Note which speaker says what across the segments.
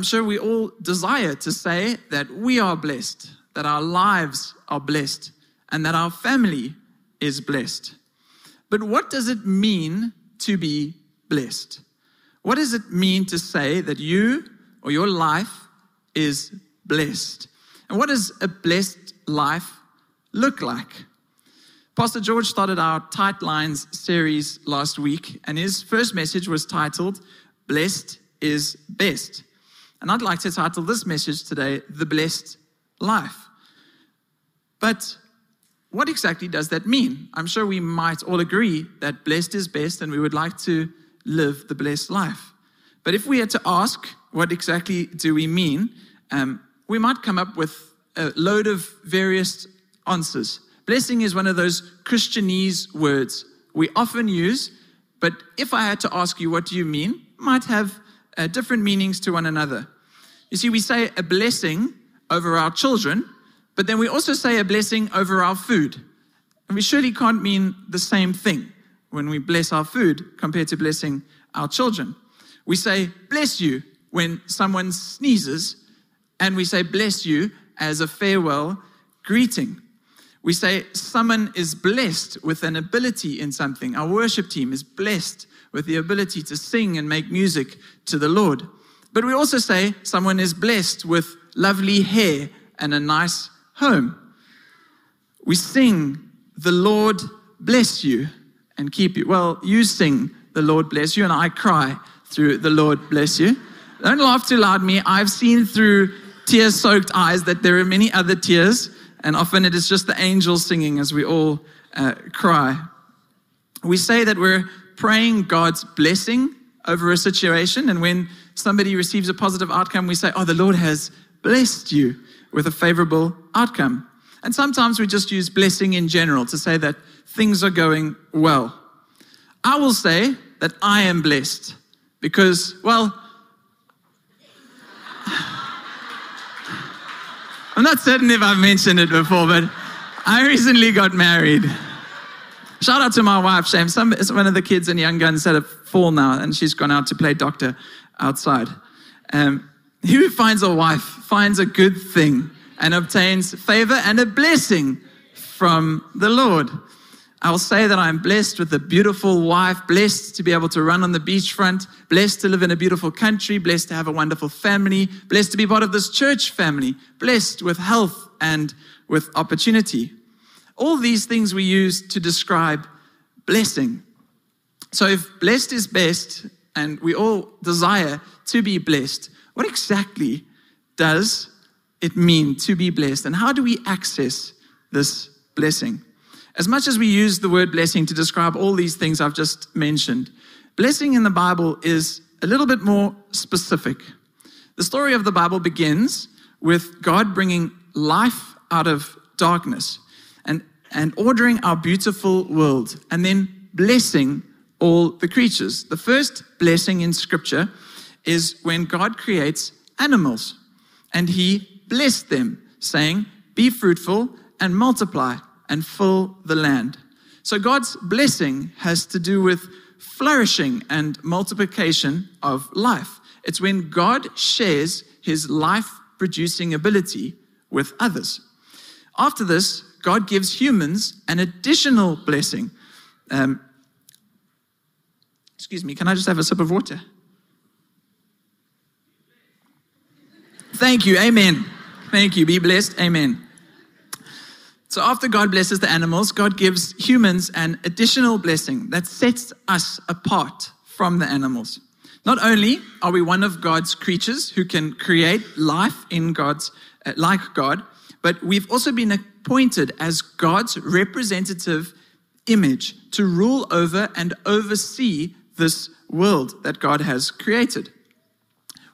Speaker 1: I'm sure we all desire to say that we are blessed, that our lives are blessed, and that our family is blessed. But what does it mean to be blessed? What does it mean to say that you or your life is blessed? And what does a blessed life look like? Pastor George started our Tight Lines series last week, and his first message was titled, Blessed is Best. And I'd like to title this message today, The Blessed Life. But what exactly does that mean? I'm sure we might all agree that blessed is best and we would like to live the blessed life. But if we had to ask, what exactly do we mean? Um, we might come up with a load of various answers. Blessing is one of those Christianese words we often use, but if I had to ask you, what do you mean? Might have uh, different meanings to one another. You see, we say a blessing over our children, but then we also say a blessing over our food. And we surely can't mean the same thing when we bless our food compared to blessing our children. We say, bless you when someone sneezes, and we say, bless you as a farewell greeting. We say, someone is blessed with an ability in something. Our worship team is blessed with the ability to sing and make music to the Lord. But we also say, someone is blessed with lovely hair and a nice home. We sing, the Lord bless you and keep you. Well, you sing, the Lord bless you, and I cry through the Lord bless you. Don't laugh too loud, me. I've seen through tear soaked eyes that there are many other tears, and often it is just the angels singing as we all uh, cry. We say that we're praying God's blessing over a situation, and when somebody receives a positive outcome, we say, Oh, the Lord has blessed you with a favorable outcome. And sometimes we just use blessing in general to say that things are going well. I will say that I am blessed because, well, I'm not certain if I've mentioned it before, but I recently got married. Shout out to my wife, Shame. Some, one of the kids and young guns at a fall now, and she's gone out to play doctor outside. Um, who finds a wife finds a good thing and obtains favor and a blessing from the Lord. I'll say that I'm blessed with a beautiful wife, blessed to be able to run on the beachfront, blessed to live in a beautiful country, blessed to have a wonderful family, blessed to be part of this church family, blessed with health and with opportunity. All these things we use to describe blessing. So if blessed is best, and we all desire to be blessed, what exactly does it mean to be blessed? And how do we access this blessing? As much as we use the word blessing to describe all these things I've just mentioned, blessing in the Bible is a little bit more specific. The story of the Bible begins with God bringing life out of darkness and, ordering our beautiful world, and then blessing all the creatures. The first blessing in Scripture is when God creates animals and He blessed them, saying, Be fruitful and multiply and fill the land. So God's blessing has to do with flourishing and multiplication of life. It's when God shares his life producing ability with others. After this, God gives humans an additional blessing. Um, excuse me, can I just have a sip of water? Thank you. Amen. Thank you. Be blessed. Amen. So after God blesses the animals, God gives humans an additional blessing that sets us apart from the animals. Not only are we one of God's creatures who can create life in God's uh, like God, but we've also been appointed as God's representative image to rule over and oversee this world that God has created.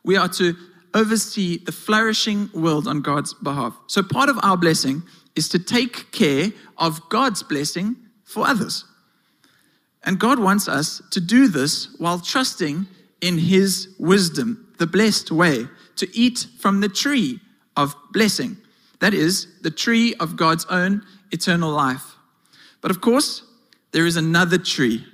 Speaker 1: We are to oversee the flourishing world on God's behalf. So part of our blessing is to take care of God's blessing for others. And God wants us to do this while trusting in His wisdom, the blessed way, to eat from the tree of blessing. That is, the tree of God's own eternal life. But of course, there is another tree.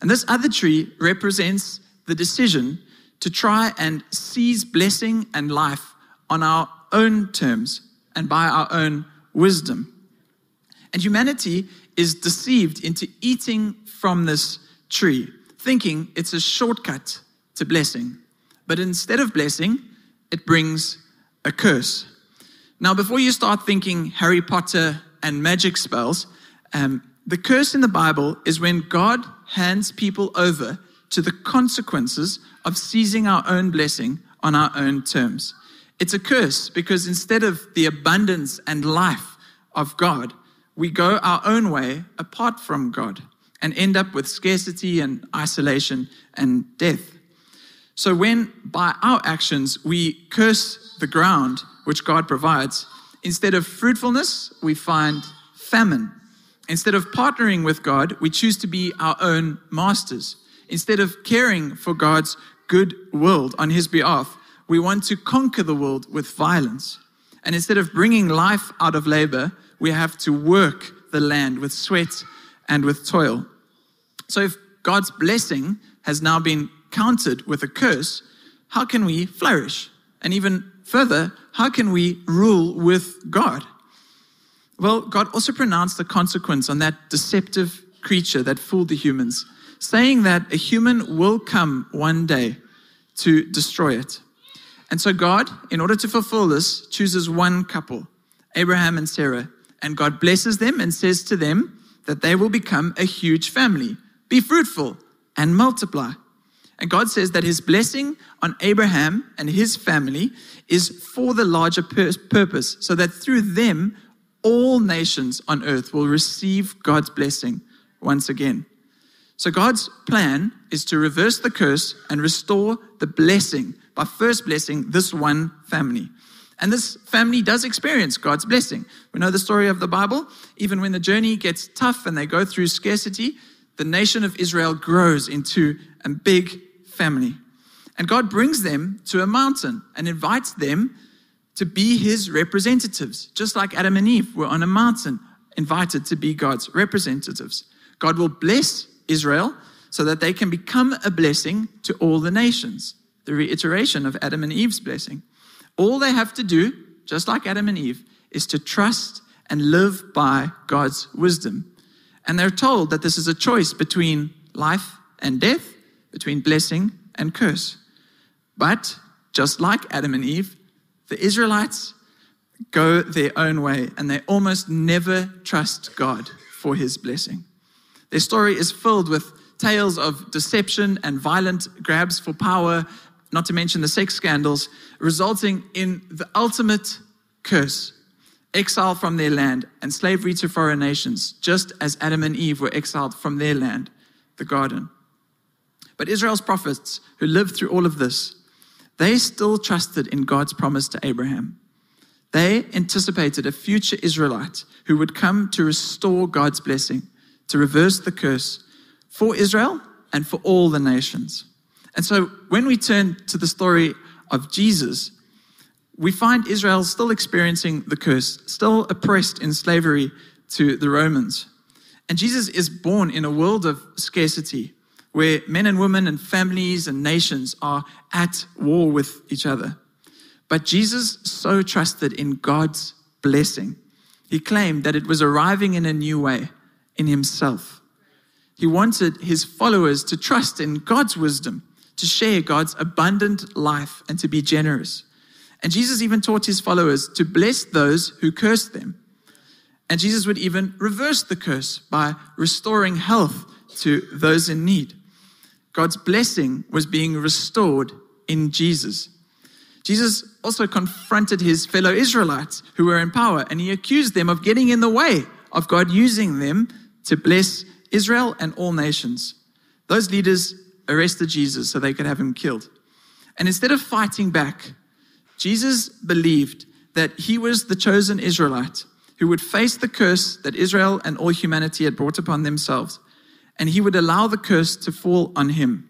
Speaker 1: And this other tree represents the decision to try and seize blessing and life on our own terms and by our own wisdom. And humanity is deceived into eating from this tree, thinking it's a shortcut to blessing. But instead of blessing, it brings a curse. Now, before you start thinking Harry Potter and magic spells, um, the curse in the Bible is when God hands people over to the consequences of seizing our own blessing on our own terms. It's a curse because instead of the abundance and life of God, we go our own way apart from God and end up with scarcity and isolation and death. So, when by our actions we curse the ground which God provides, instead of fruitfulness, we find famine. Instead of partnering with God, we choose to be our own masters. Instead of caring for God's good world on His behalf, we want to conquer the world with violence. And instead of bringing life out of labor, we have to work the land with sweat and with toil. So if God's blessing has now been countered with a curse, how can we flourish? And even further, how can we rule with God? Well, God also pronounced the consequence on that deceptive creature that fooled the humans, saying that a human will come one day to destroy it. And so, God, in order to fulfill this, chooses one couple, Abraham and Sarah, and God blesses them and says to them that they will become a huge family. Be fruitful and multiply. And God says that his blessing on Abraham and his family is for the larger purpose, so that through them, all nations on earth will receive God's blessing once again. So, God's plan is to reverse the curse and restore the blessing by first blessing this one family. And this family does experience God's blessing. We know the story of the Bible. Even when the journey gets tough and they go through scarcity, the nation of Israel grows into a big family. And God brings them to a mountain and invites them to be his representatives, just like Adam and Eve were on a mountain invited to be God's representatives. God will bless Israel so that they can become a blessing to all the nations, the reiteration of Adam and Eve's blessing. All they have to do, just like Adam and Eve, is to trust and live by God's wisdom. And they're told that this is a choice between life and death, between blessing and curse. But just like Adam and Eve, the Israelites go their own way and they almost never trust God for his blessing. Their story is filled with tales of deception and violent grabs for power not to mention the sex scandals, resulting in the ultimate curse exile from their land and slavery to foreign nations, just as Adam and Eve were exiled from their land, the garden. But Israel's prophets, who lived through all of this, they still trusted in God's promise to Abraham. They anticipated a future Israelite who would come to restore God's blessing, to reverse the curse for Israel and for all the nations. And so when we turn to the story of Jesus, we find Israel still experiencing the curse, still oppressed in slavery to the Romans. And Jesus is born in a world of scarcity where men and women and families and nations are at war with each other. But Jesus so trusted in God's blessing. He claimed that it was arriving in a new way in himself. He wanted his followers to trust in God's wisdom to share God's abundant life and to be generous. And Jesus even taught his followers to bless those who cursed them. And Jesus would even reverse the curse by restoring health to those in need. God's blessing was being restored in Jesus. Jesus also confronted his fellow Israelites who were in power and he accused them of getting in the way of God using them to bless Israel and all nations. Those leaders arrested Jesus so they could have him killed. And instead of fighting back, Jesus believed that he was the chosen Israelite who would face the curse that Israel and all humanity had brought upon themselves, and he would allow the curse to fall on him.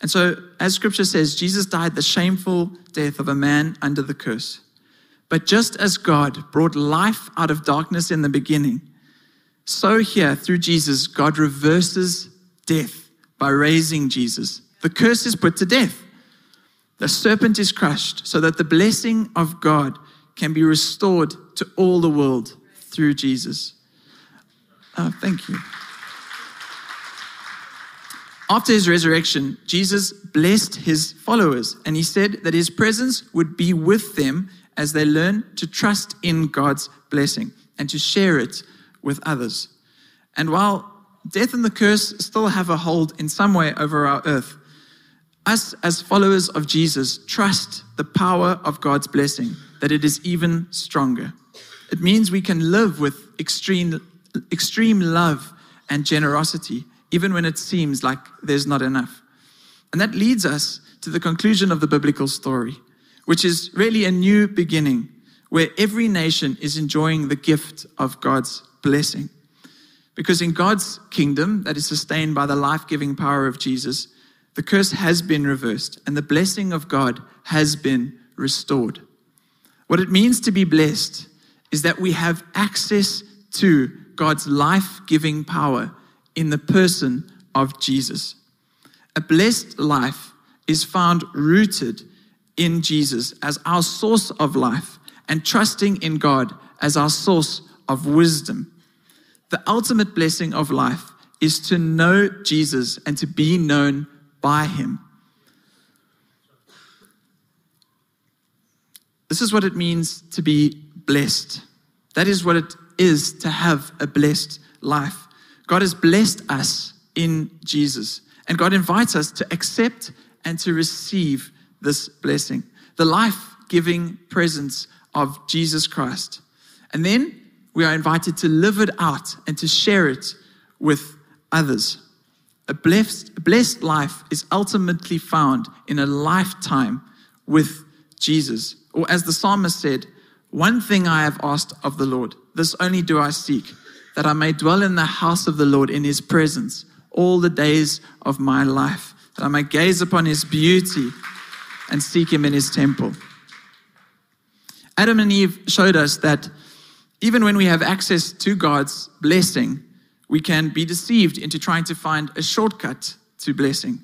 Speaker 1: And so, as scripture says, Jesus died the shameful death of a man under the curse. But just as God brought life out of darkness in the beginning, so here through Jesus, God reverses death by raising Jesus. The curse is put to death. The serpent is crushed so that the blessing of God can be restored to all the world through Jesus. Oh, thank you. After his resurrection, Jesus blessed his followers and he said that his presence would be with them as they learn to trust in God's blessing and to share it with others. And while death and the curse still have a hold in some way over our earth, us as followers of Jesus trust the power of God's blessing, that it is even stronger. It means we can live with extreme, extreme love and generosity, even when it seems like there's not enough. And that leads us to the conclusion of the biblical story, which is really a new beginning where every nation is enjoying the gift of God's blessing. Because in God's kingdom, that is sustained by the life giving power of Jesus, the curse has been reversed and the blessing of God has been restored. What it means to be blessed is that we have access to God's life giving power in the person of Jesus. A blessed life is found rooted in Jesus as our source of life and trusting in God as our source of wisdom. The ultimate blessing of life is to know Jesus and to be known by him. This is what it means to be blessed. That is what it is to have a blessed life. God has blessed us in Jesus, and God invites us to accept and to receive this blessing, the life giving presence of Jesus Christ. And then we are invited to live it out and to share it with others. A blessed, blessed life is ultimately found in a lifetime with Jesus. Or as the psalmist said, One thing I have asked of the Lord, this only do I seek, that I may dwell in the house of the Lord in his presence all the days of my life, that I may gaze upon his beauty and seek him in his temple. Adam and Eve showed us that even when we have access to God's blessing, we can be deceived into trying to find a shortcut to blessing,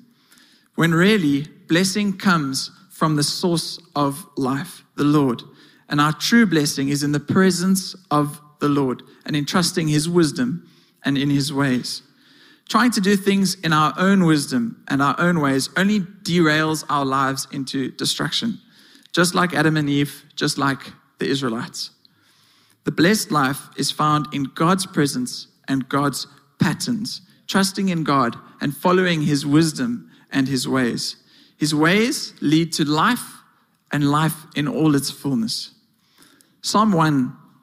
Speaker 1: when really blessing comes from the source of life, the Lord. And our true blessing is in the presence of the Lord and in trusting His wisdom and in His ways. Trying to do things in our own wisdom and our own ways only derails our lives into destruction, just like Adam and Eve, just like the Israelites. The blessed life is found in God's presence and God's patterns, trusting in God and following His wisdom and His ways. His ways lead to life and life in all its fullness. Psalm 1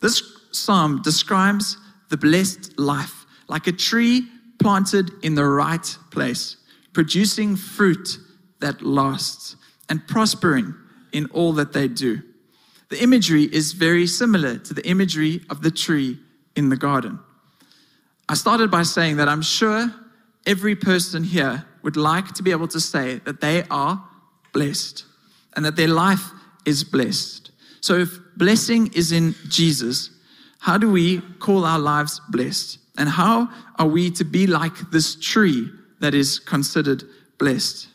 Speaker 1: This psalm describes the blessed life like a tree planted in the right place, producing fruit that lasts and prospering in all that they do. The imagery is very similar to the imagery of the tree in the garden. I started by saying that I'm sure every person here would like to be able to say that they are blessed and that their life is blessed. So, if blessing is in Jesus, how do we call our lives blessed? And how are we to be like this tree that is considered blessed?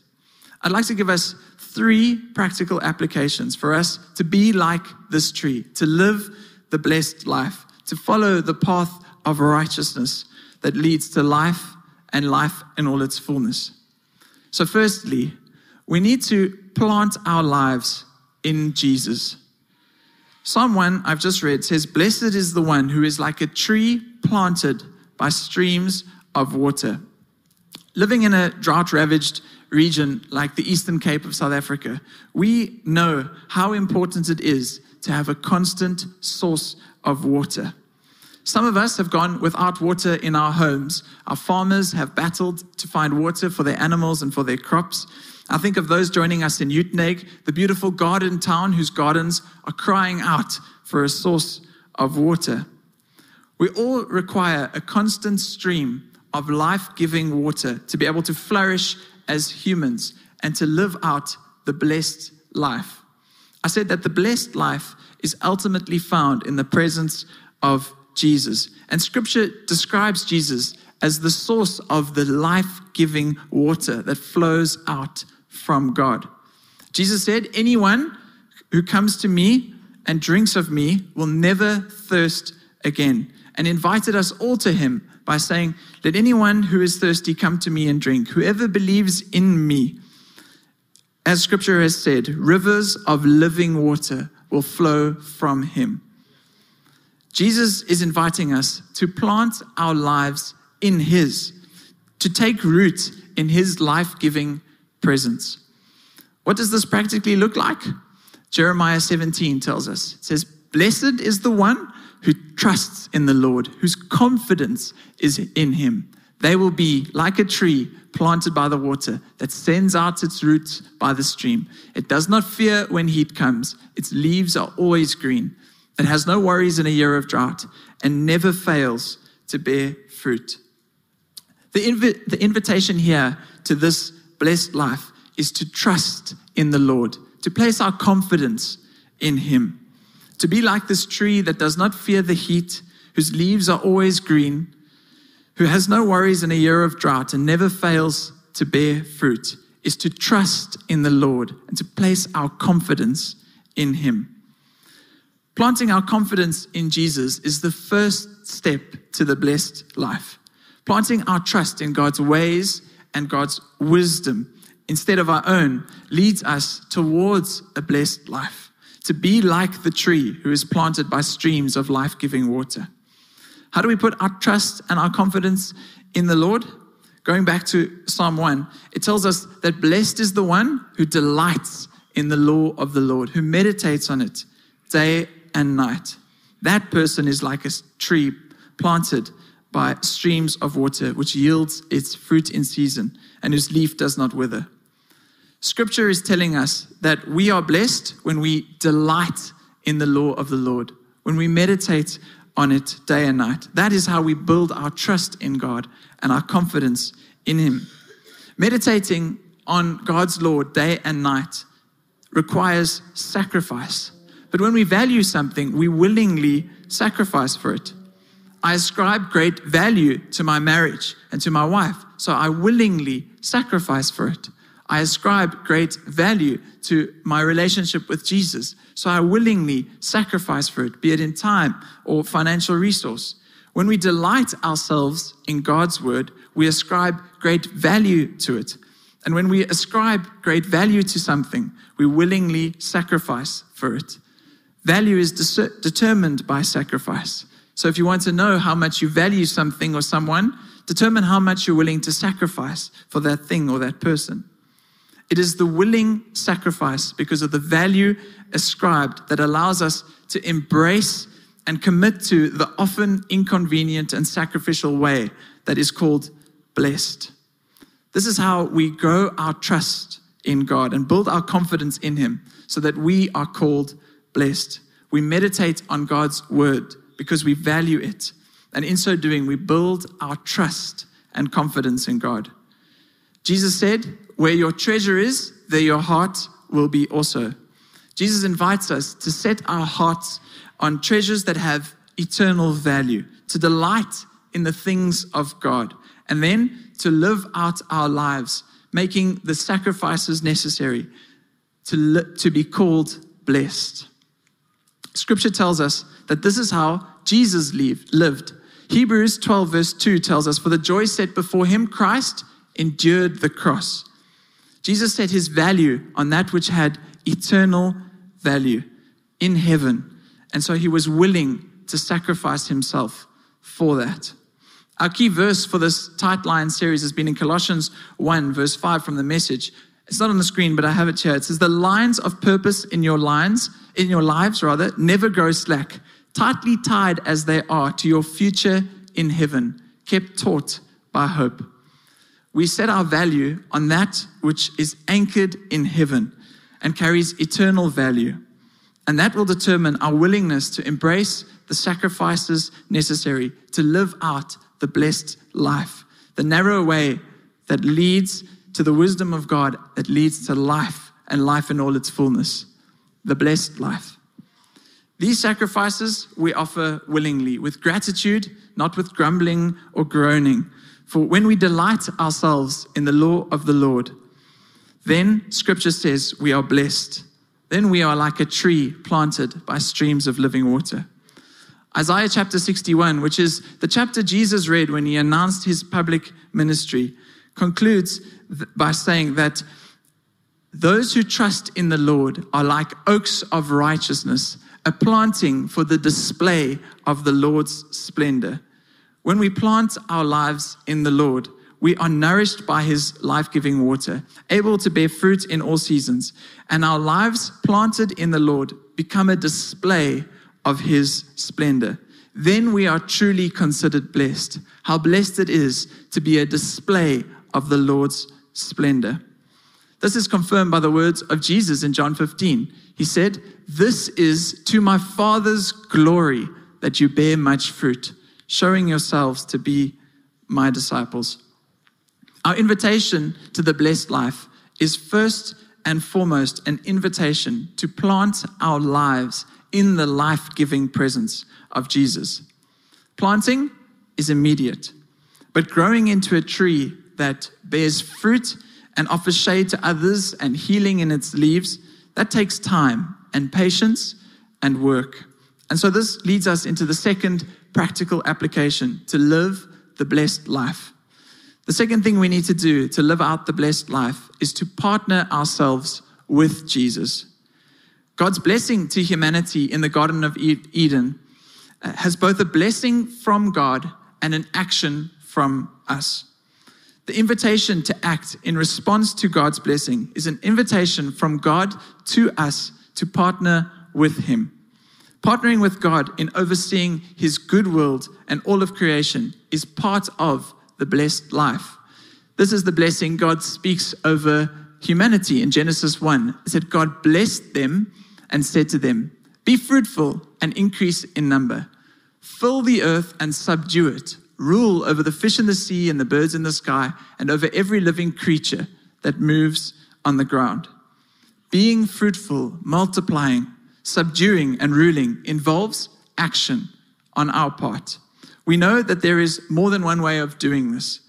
Speaker 1: I'd like to give us three practical applications for us to be like this tree, to live the blessed life, to follow the path of righteousness that leads to life and life in all its fullness. So, firstly, we need to plant our lives in Jesus. Psalm 1, I've just read, says, Blessed is the one who is like a tree planted by streams of water. Living in a drought ravaged region like the Eastern Cape of South Africa, we know how important it is to have a constant source of water. Some of us have gone without water in our homes. Our farmers have battled to find water for their animals and for their crops. I think of those joining us in Uitenhage, the beautiful garden town whose gardens are crying out for a source of water. We all require a constant stream of life giving water to be able to flourish as humans and to live out the blessed life. I said that the blessed life is ultimately found in the presence of Jesus. And scripture describes Jesus as the source of the life giving water that flows out from God. Jesus said, Anyone who comes to me and drinks of me will never thirst again, and invited us all to him by saying, Let anyone who is thirsty come to me and drink. Whoever believes in me, as scripture has said, rivers of living water will flow from him. Jesus is inviting us to plant our lives in his, to take root in his life giving presence. What does this practically look like? Jeremiah 17 tells us it says, Blessed is the one who trusts in the Lord, whose confidence is in him. They will be like a tree planted by the water that sends out its roots by the stream. It does not fear when heat comes, its leaves are always green. It has no worries in a year of drought and never fails to bear fruit. The, invi- the invitation here to this blessed life is to trust in the Lord, to place our confidence in Him, to be like this tree that does not fear the heat, whose leaves are always green, who has no worries in a year of drought and never fails to bear fruit, is to trust in the Lord and to place our confidence in Him. Planting our confidence in Jesus is the first step to the blessed life. Planting our trust in God's ways and God's wisdom instead of our own leads us towards a blessed life, to be like the tree who is planted by streams of life giving water. How do we put our trust and our confidence in the Lord? Going back to Psalm 1, it tells us that blessed is the one who delights in the law of the Lord, who meditates on it day and night. That person is like a tree planted by streams of water, which yields its fruit in season and whose leaf does not wither. Scripture is telling us that we are blessed when we delight in the law of the Lord, when we meditate on it day and night. That is how we build our trust in God and our confidence in Him. Meditating on God's law day and night requires sacrifice. But when we value something, we willingly sacrifice for it. I ascribe great value to my marriage and to my wife, so I willingly sacrifice for it. I ascribe great value to my relationship with Jesus, so I willingly sacrifice for it, be it in time or financial resource. When we delight ourselves in God's word, we ascribe great value to it. And when we ascribe great value to something, we willingly sacrifice for it. Value is de- determined by sacrifice. So if you want to know how much you value something or someone, determine how much you're willing to sacrifice for that thing or that person. It is the willing sacrifice because of the value ascribed that allows us to embrace and commit to the often inconvenient and sacrificial way that is called blessed. This is how we grow our trust in God and build our confidence in Him so that we are called blessed. We meditate on God's word because we value it. And in so doing, we build our trust and confidence in God. Jesus said, Where your treasure is, there your heart will be also. Jesus invites us to set our hearts on treasures that have eternal value, to delight in the things of God, and then to live out our lives, making the sacrifices necessary to, li- to be called blessed. Scripture tells us that this is how Jesus lived. Hebrews 12, verse 2 tells us, For the joy set before him, Christ endured the cross. Jesus set his value on that which had eternal value in heaven. And so he was willing to sacrifice himself for that. Our key verse for this tight line series has been in Colossians 1, verse 5 from the message. It's not on the screen, but I have it here. It says, The lines of purpose in your lines, in your lives rather, never grow slack. Tightly tied as they are to your future in heaven, kept taut by hope. We set our value on that which is anchored in heaven and carries eternal value. And that will determine our willingness to embrace the sacrifices necessary to live out the blessed life, the narrow way that leads to the wisdom of God, that leads to life and life in all its fullness, the blessed life. These sacrifices we offer willingly, with gratitude, not with grumbling or groaning. For when we delight ourselves in the law of the Lord, then scripture says we are blessed. Then we are like a tree planted by streams of living water. Isaiah chapter 61, which is the chapter Jesus read when he announced his public ministry, concludes by saying that those who trust in the Lord are like oaks of righteousness, a planting for the display of the Lord's splendor. When we plant our lives in the Lord, we are nourished by his life giving water, able to bear fruit in all seasons, and our lives planted in the Lord become a display of his splendor. Then we are truly considered blessed. How blessed it is to be a display of the Lord's splendor. This is confirmed by the words of Jesus in John 15. He said, This is to my Father's glory that you bear much fruit, showing yourselves to be my disciples. Our invitation to the blessed life is first and foremost an invitation to plant our lives in the life giving presence of Jesus. Planting is immediate, but growing into a tree that bears fruit and offers shade to others and healing in its leaves, that takes time and patience and work. And so this leads us into the second practical application to live the blessed life. The second thing we need to do to live out the blessed life is to partner ourselves with Jesus. God's blessing to humanity in the Garden of Eden uh, has both a blessing from God and an action from us. The invitation to act in response to God's blessing is an invitation from God to us to partner with Him. Partnering with God in overseeing His good world and all of creation is part of the blessed life. This is the blessing God speaks over humanity in Genesis 1. It said, God blessed them and said to them, Be fruitful and increase in number, fill the earth and subdue it rule over the fish in the sea and the birds in the sky and over every living creature that moves on the ground. Being fruitful, multiplying, subduing, and ruling involves action on our part. We know that there is more than one way of doing this,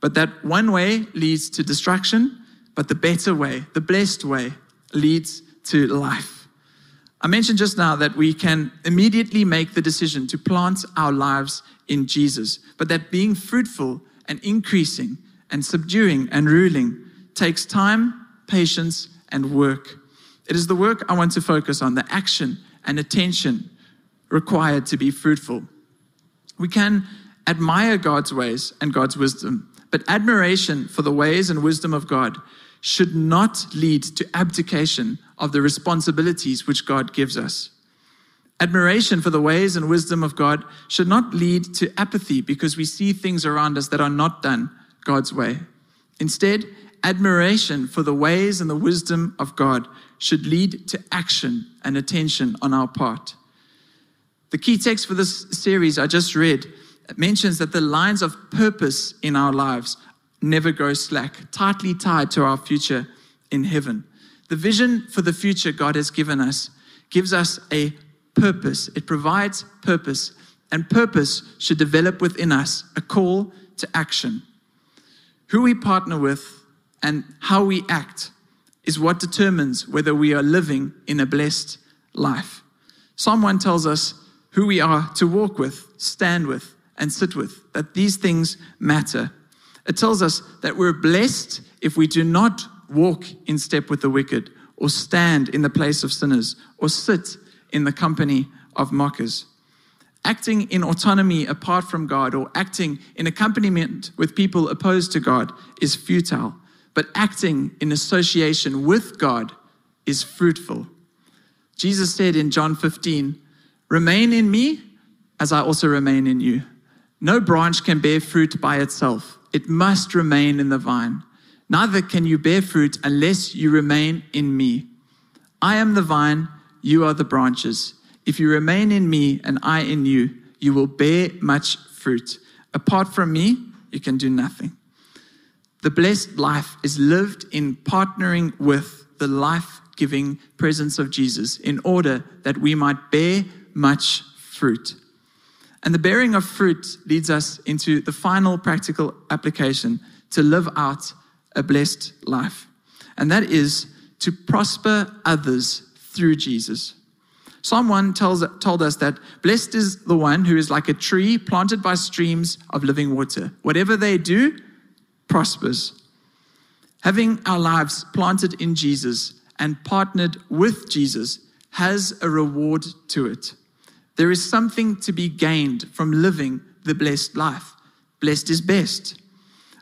Speaker 1: but that one way leads to destruction, but the better way, the blessed way, leads to life. I mentioned just now that we can immediately make the decision to plant our lives in Jesus, but that being fruitful and increasing and subduing and ruling takes time, patience, and work. It is the work I want to focus on, the action and attention required to be fruitful. We can admire God's ways and God's wisdom, but admiration for the ways and wisdom of God should not lead to abdication of the responsibilities which God gives us. Admiration for the ways and wisdom of God should not lead to apathy because we see things around us that are not done God's way. Instead, admiration for the ways and the wisdom of God should lead to action and attention on our part. The key text for this series I just read mentions that the lines of purpose in our lives never grow slack, tightly tied to our future in heaven. The vision for the future God has given us gives us a purpose. It provides purpose, and purpose should develop within us a call to action. Who we partner with and how we act is what determines whether we are living in a blessed life. Psalm 1 tells us who we are to walk with, stand with, and sit with, that these things matter. It tells us that we're blessed if we do not walk in step with the wicked, or stand in the place of sinners, or sit in the company of mockers. Acting in autonomy apart from God, or acting in accompaniment with people opposed to God, is futile, but acting in association with God is fruitful. Jesus said in John 15, Remain in me as I also remain in you. No branch can bear fruit by itself, it must remain in the vine. Neither can you bear fruit unless you remain in me. I am the vine, you are the branches. If you remain in me and I in you, you will bear much fruit. Apart from me, you can do nothing. The blessed life is lived in partnering with the life giving presence of Jesus in order that we might bear much fruit. And the bearing of fruit leads us into the final practical application to live out a blessed life. And that is to prosper others through Jesus. Psalm 1 tells, told us that blessed is the one who is like a tree planted by streams of living water. Whatever they do prospers. Having our lives planted in Jesus and partnered with Jesus has a reward to it. There is something to be gained from living the blessed life. Blessed is best.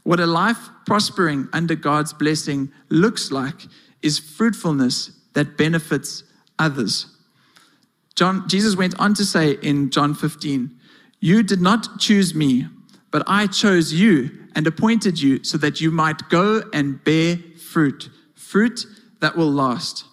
Speaker 1: What a life prospering under God's blessing looks like is fruitfulness that benefits others. John, Jesus went on to say in John 15, You did not choose me, but I chose you and appointed you so that you might go and bear fruit, fruit that will last.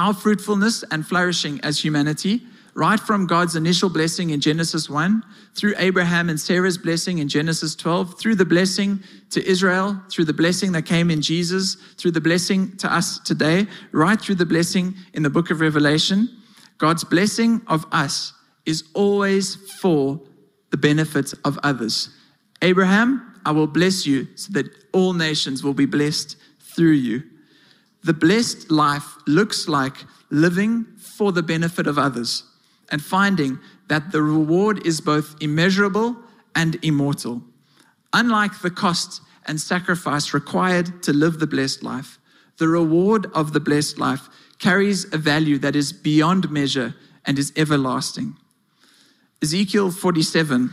Speaker 1: Our fruitfulness and flourishing as humanity, right from God's initial blessing in Genesis 1, through Abraham and Sarah's blessing in Genesis 12, through the blessing to Israel, through the blessing that came in Jesus, through the blessing to us today, right through the blessing in the book of Revelation, God's blessing of us is always for the benefit of others. Abraham, I will bless you so that all nations will be blessed through you. The blessed life looks like living for the benefit of others and finding that the reward is both immeasurable and immortal. Unlike the cost and sacrifice required to live the blessed life, the reward of the blessed life carries a value that is beyond measure and is everlasting. Ezekiel 47.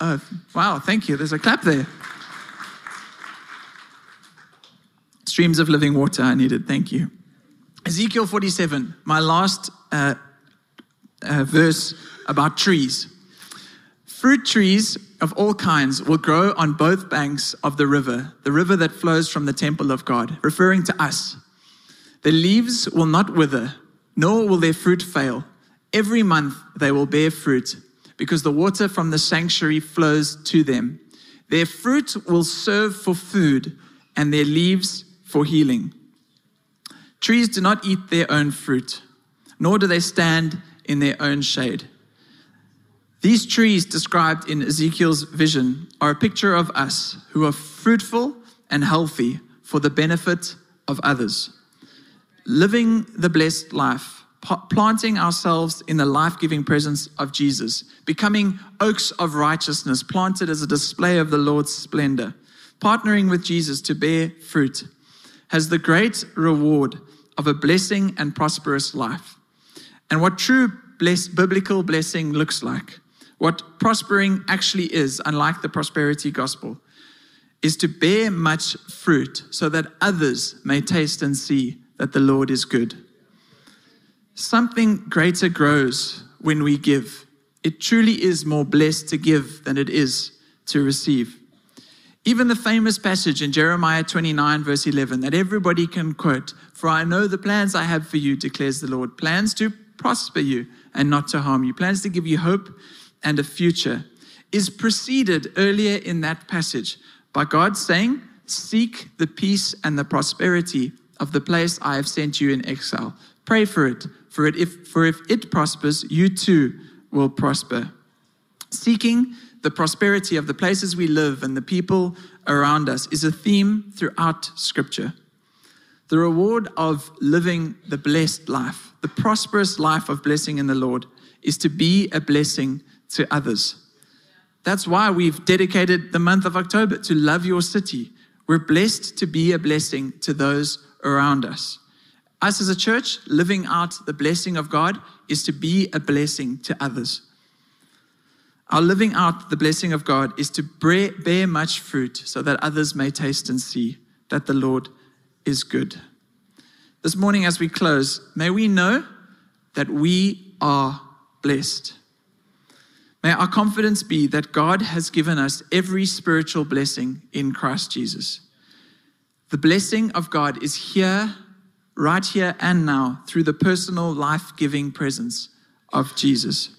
Speaker 1: Oh, wow, thank you. There's a clap there. Streams of living water, I needed. Thank you. Ezekiel 47, my last uh, uh, verse about trees. Fruit trees of all kinds will grow on both banks of the river, the river that flows from the temple of God, referring to us. The leaves will not wither, nor will their fruit fail. Every month they will bear fruit, because the water from the sanctuary flows to them. Their fruit will serve for food, and their leaves for healing. Trees do not eat their own fruit, nor do they stand in their own shade. These trees described in Ezekiel's vision are a picture of us who are fruitful and healthy for the benefit of others living the blessed life, planting ourselves in the life giving presence of Jesus, becoming oaks of righteousness, planted as a display of the Lord's splendor, partnering with Jesus to bear fruit, has the great reward of a blessing and prosperous life. And what true bless, biblical blessing looks like, what prospering actually is, unlike the prosperity gospel, is to bear much fruit so that others may taste and see that the Lord is good. Something greater grows when we give. It truly is more blessed to give than it is to receive. Even the famous passage in Jeremiah 29, verse 11, that everybody can quote For I know the plans I have for you, declares the Lord plans to prosper you and not to harm you, plans to give you hope and a future, is preceded earlier in that passage by God saying, Seek the peace and the prosperity of the place I have sent you in exile. Pray for it, for it if for if it prospers, you too will prosper. Seeking the prosperity of the places we live and the people around us is a theme throughout scripture. The reward of living the blessed life, the prosperous life of blessing in the Lord, is to be a blessing to others. That's why we've dedicated the month of October to love your city. We're blessed to be a blessing to those around us. Us as a church, living out the blessing of God is to be a blessing to others. Our living out the blessing of God is to bear much fruit so that others may taste and see that the Lord is good. This morning, as we close, may we know that we are blessed. May our confidence be that God has given us every spiritual blessing in Christ Jesus. The blessing of God is here, right here and now, through the personal, life giving presence of Jesus.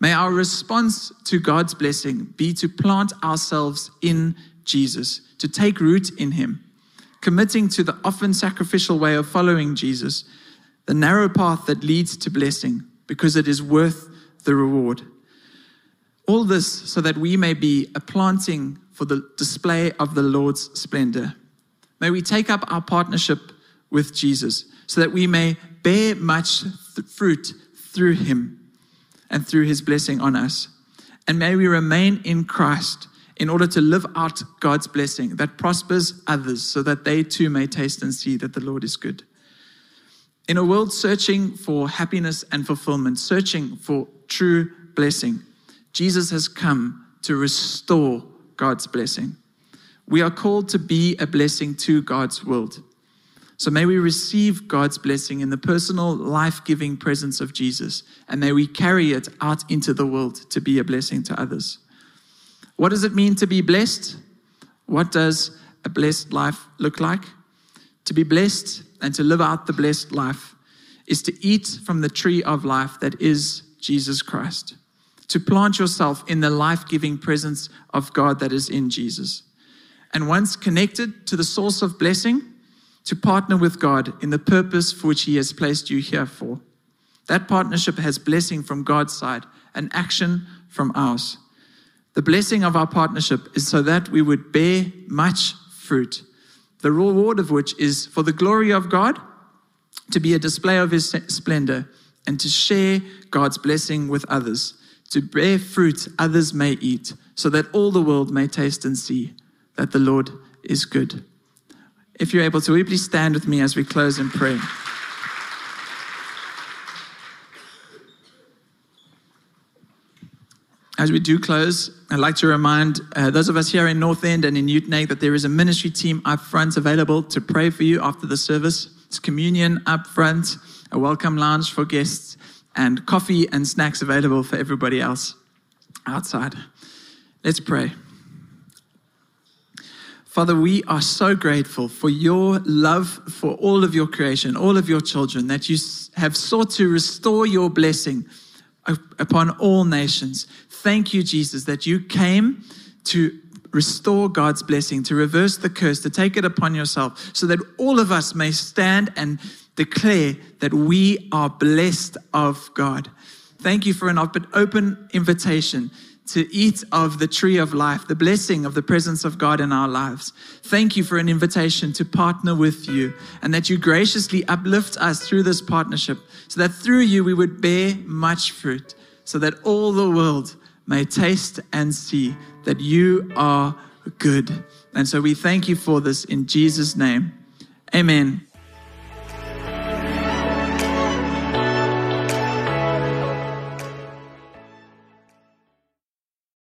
Speaker 1: May our response to God's blessing be to plant ourselves in Jesus, to take root in Him, committing to the often sacrificial way of following Jesus, the narrow path that leads to blessing, because it is worth the reward. All this so that we may be a planting for the display of the Lord's splendor. May we take up our partnership with Jesus so that we may bear much th- fruit through him and through his blessing on us. And may we remain in Christ in order to live out God's blessing that prospers others so that they too may taste and see that the Lord is good. In a world searching for happiness and fulfillment, searching for true blessing, Jesus has come to restore God's blessing. We are called to be a blessing to God's world. So may we receive God's blessing in the personal, life giving presence of Jesus, and may we carry it out into the world to be a blessing to others. What does it mean to be blessed? What does a blessed life look like? To be blessed and to live out the blessed life is to eat from the tree of life that is Jesus Christ, to plant yourself in the life giving presence of God that is in Jesus. And once connected to the source of blessing, to partner with God in the purpose for which He has placed you here for. That partnership has blessing from God's side and action from ours. The blessing of our partnership is so that we would bear much fruit, the reward of which is for the glory of God, to be a display of His splendor, and to share God's blessing with others, to bear fruit others may eat, so that all the world may taste and see that the Lord is good. If you're able to, will you please stand with me as we close in prayer? As we do close, I'd like to remind uh, those of us here in North End and in Newton that there is a ministry team up front available to pray for you after the service. It's communion up front, a welcome lounge for guests, and coffee and snacks available for everybody else outside. Let's pray. Father, we are so grateful for your love for all of your creation, all of your children, that you have sought to restore your blessing upon all nations. Thank you, Jesus, that you came to restore God's blessing, to reverse the curse, to take it upon yourself, so that all of us may stand and declare that we are blessed of God. Thank you for an open invitation to eat of the tree of life, the blessing of the presence of God in our lives. Thank you for an invitation to partner with you and that you graciously uplift us through this partnership so that through you we would bear much fruit, so that all the world may taste and see that you are good. And so we thank you for this in Jesus' name. Amen.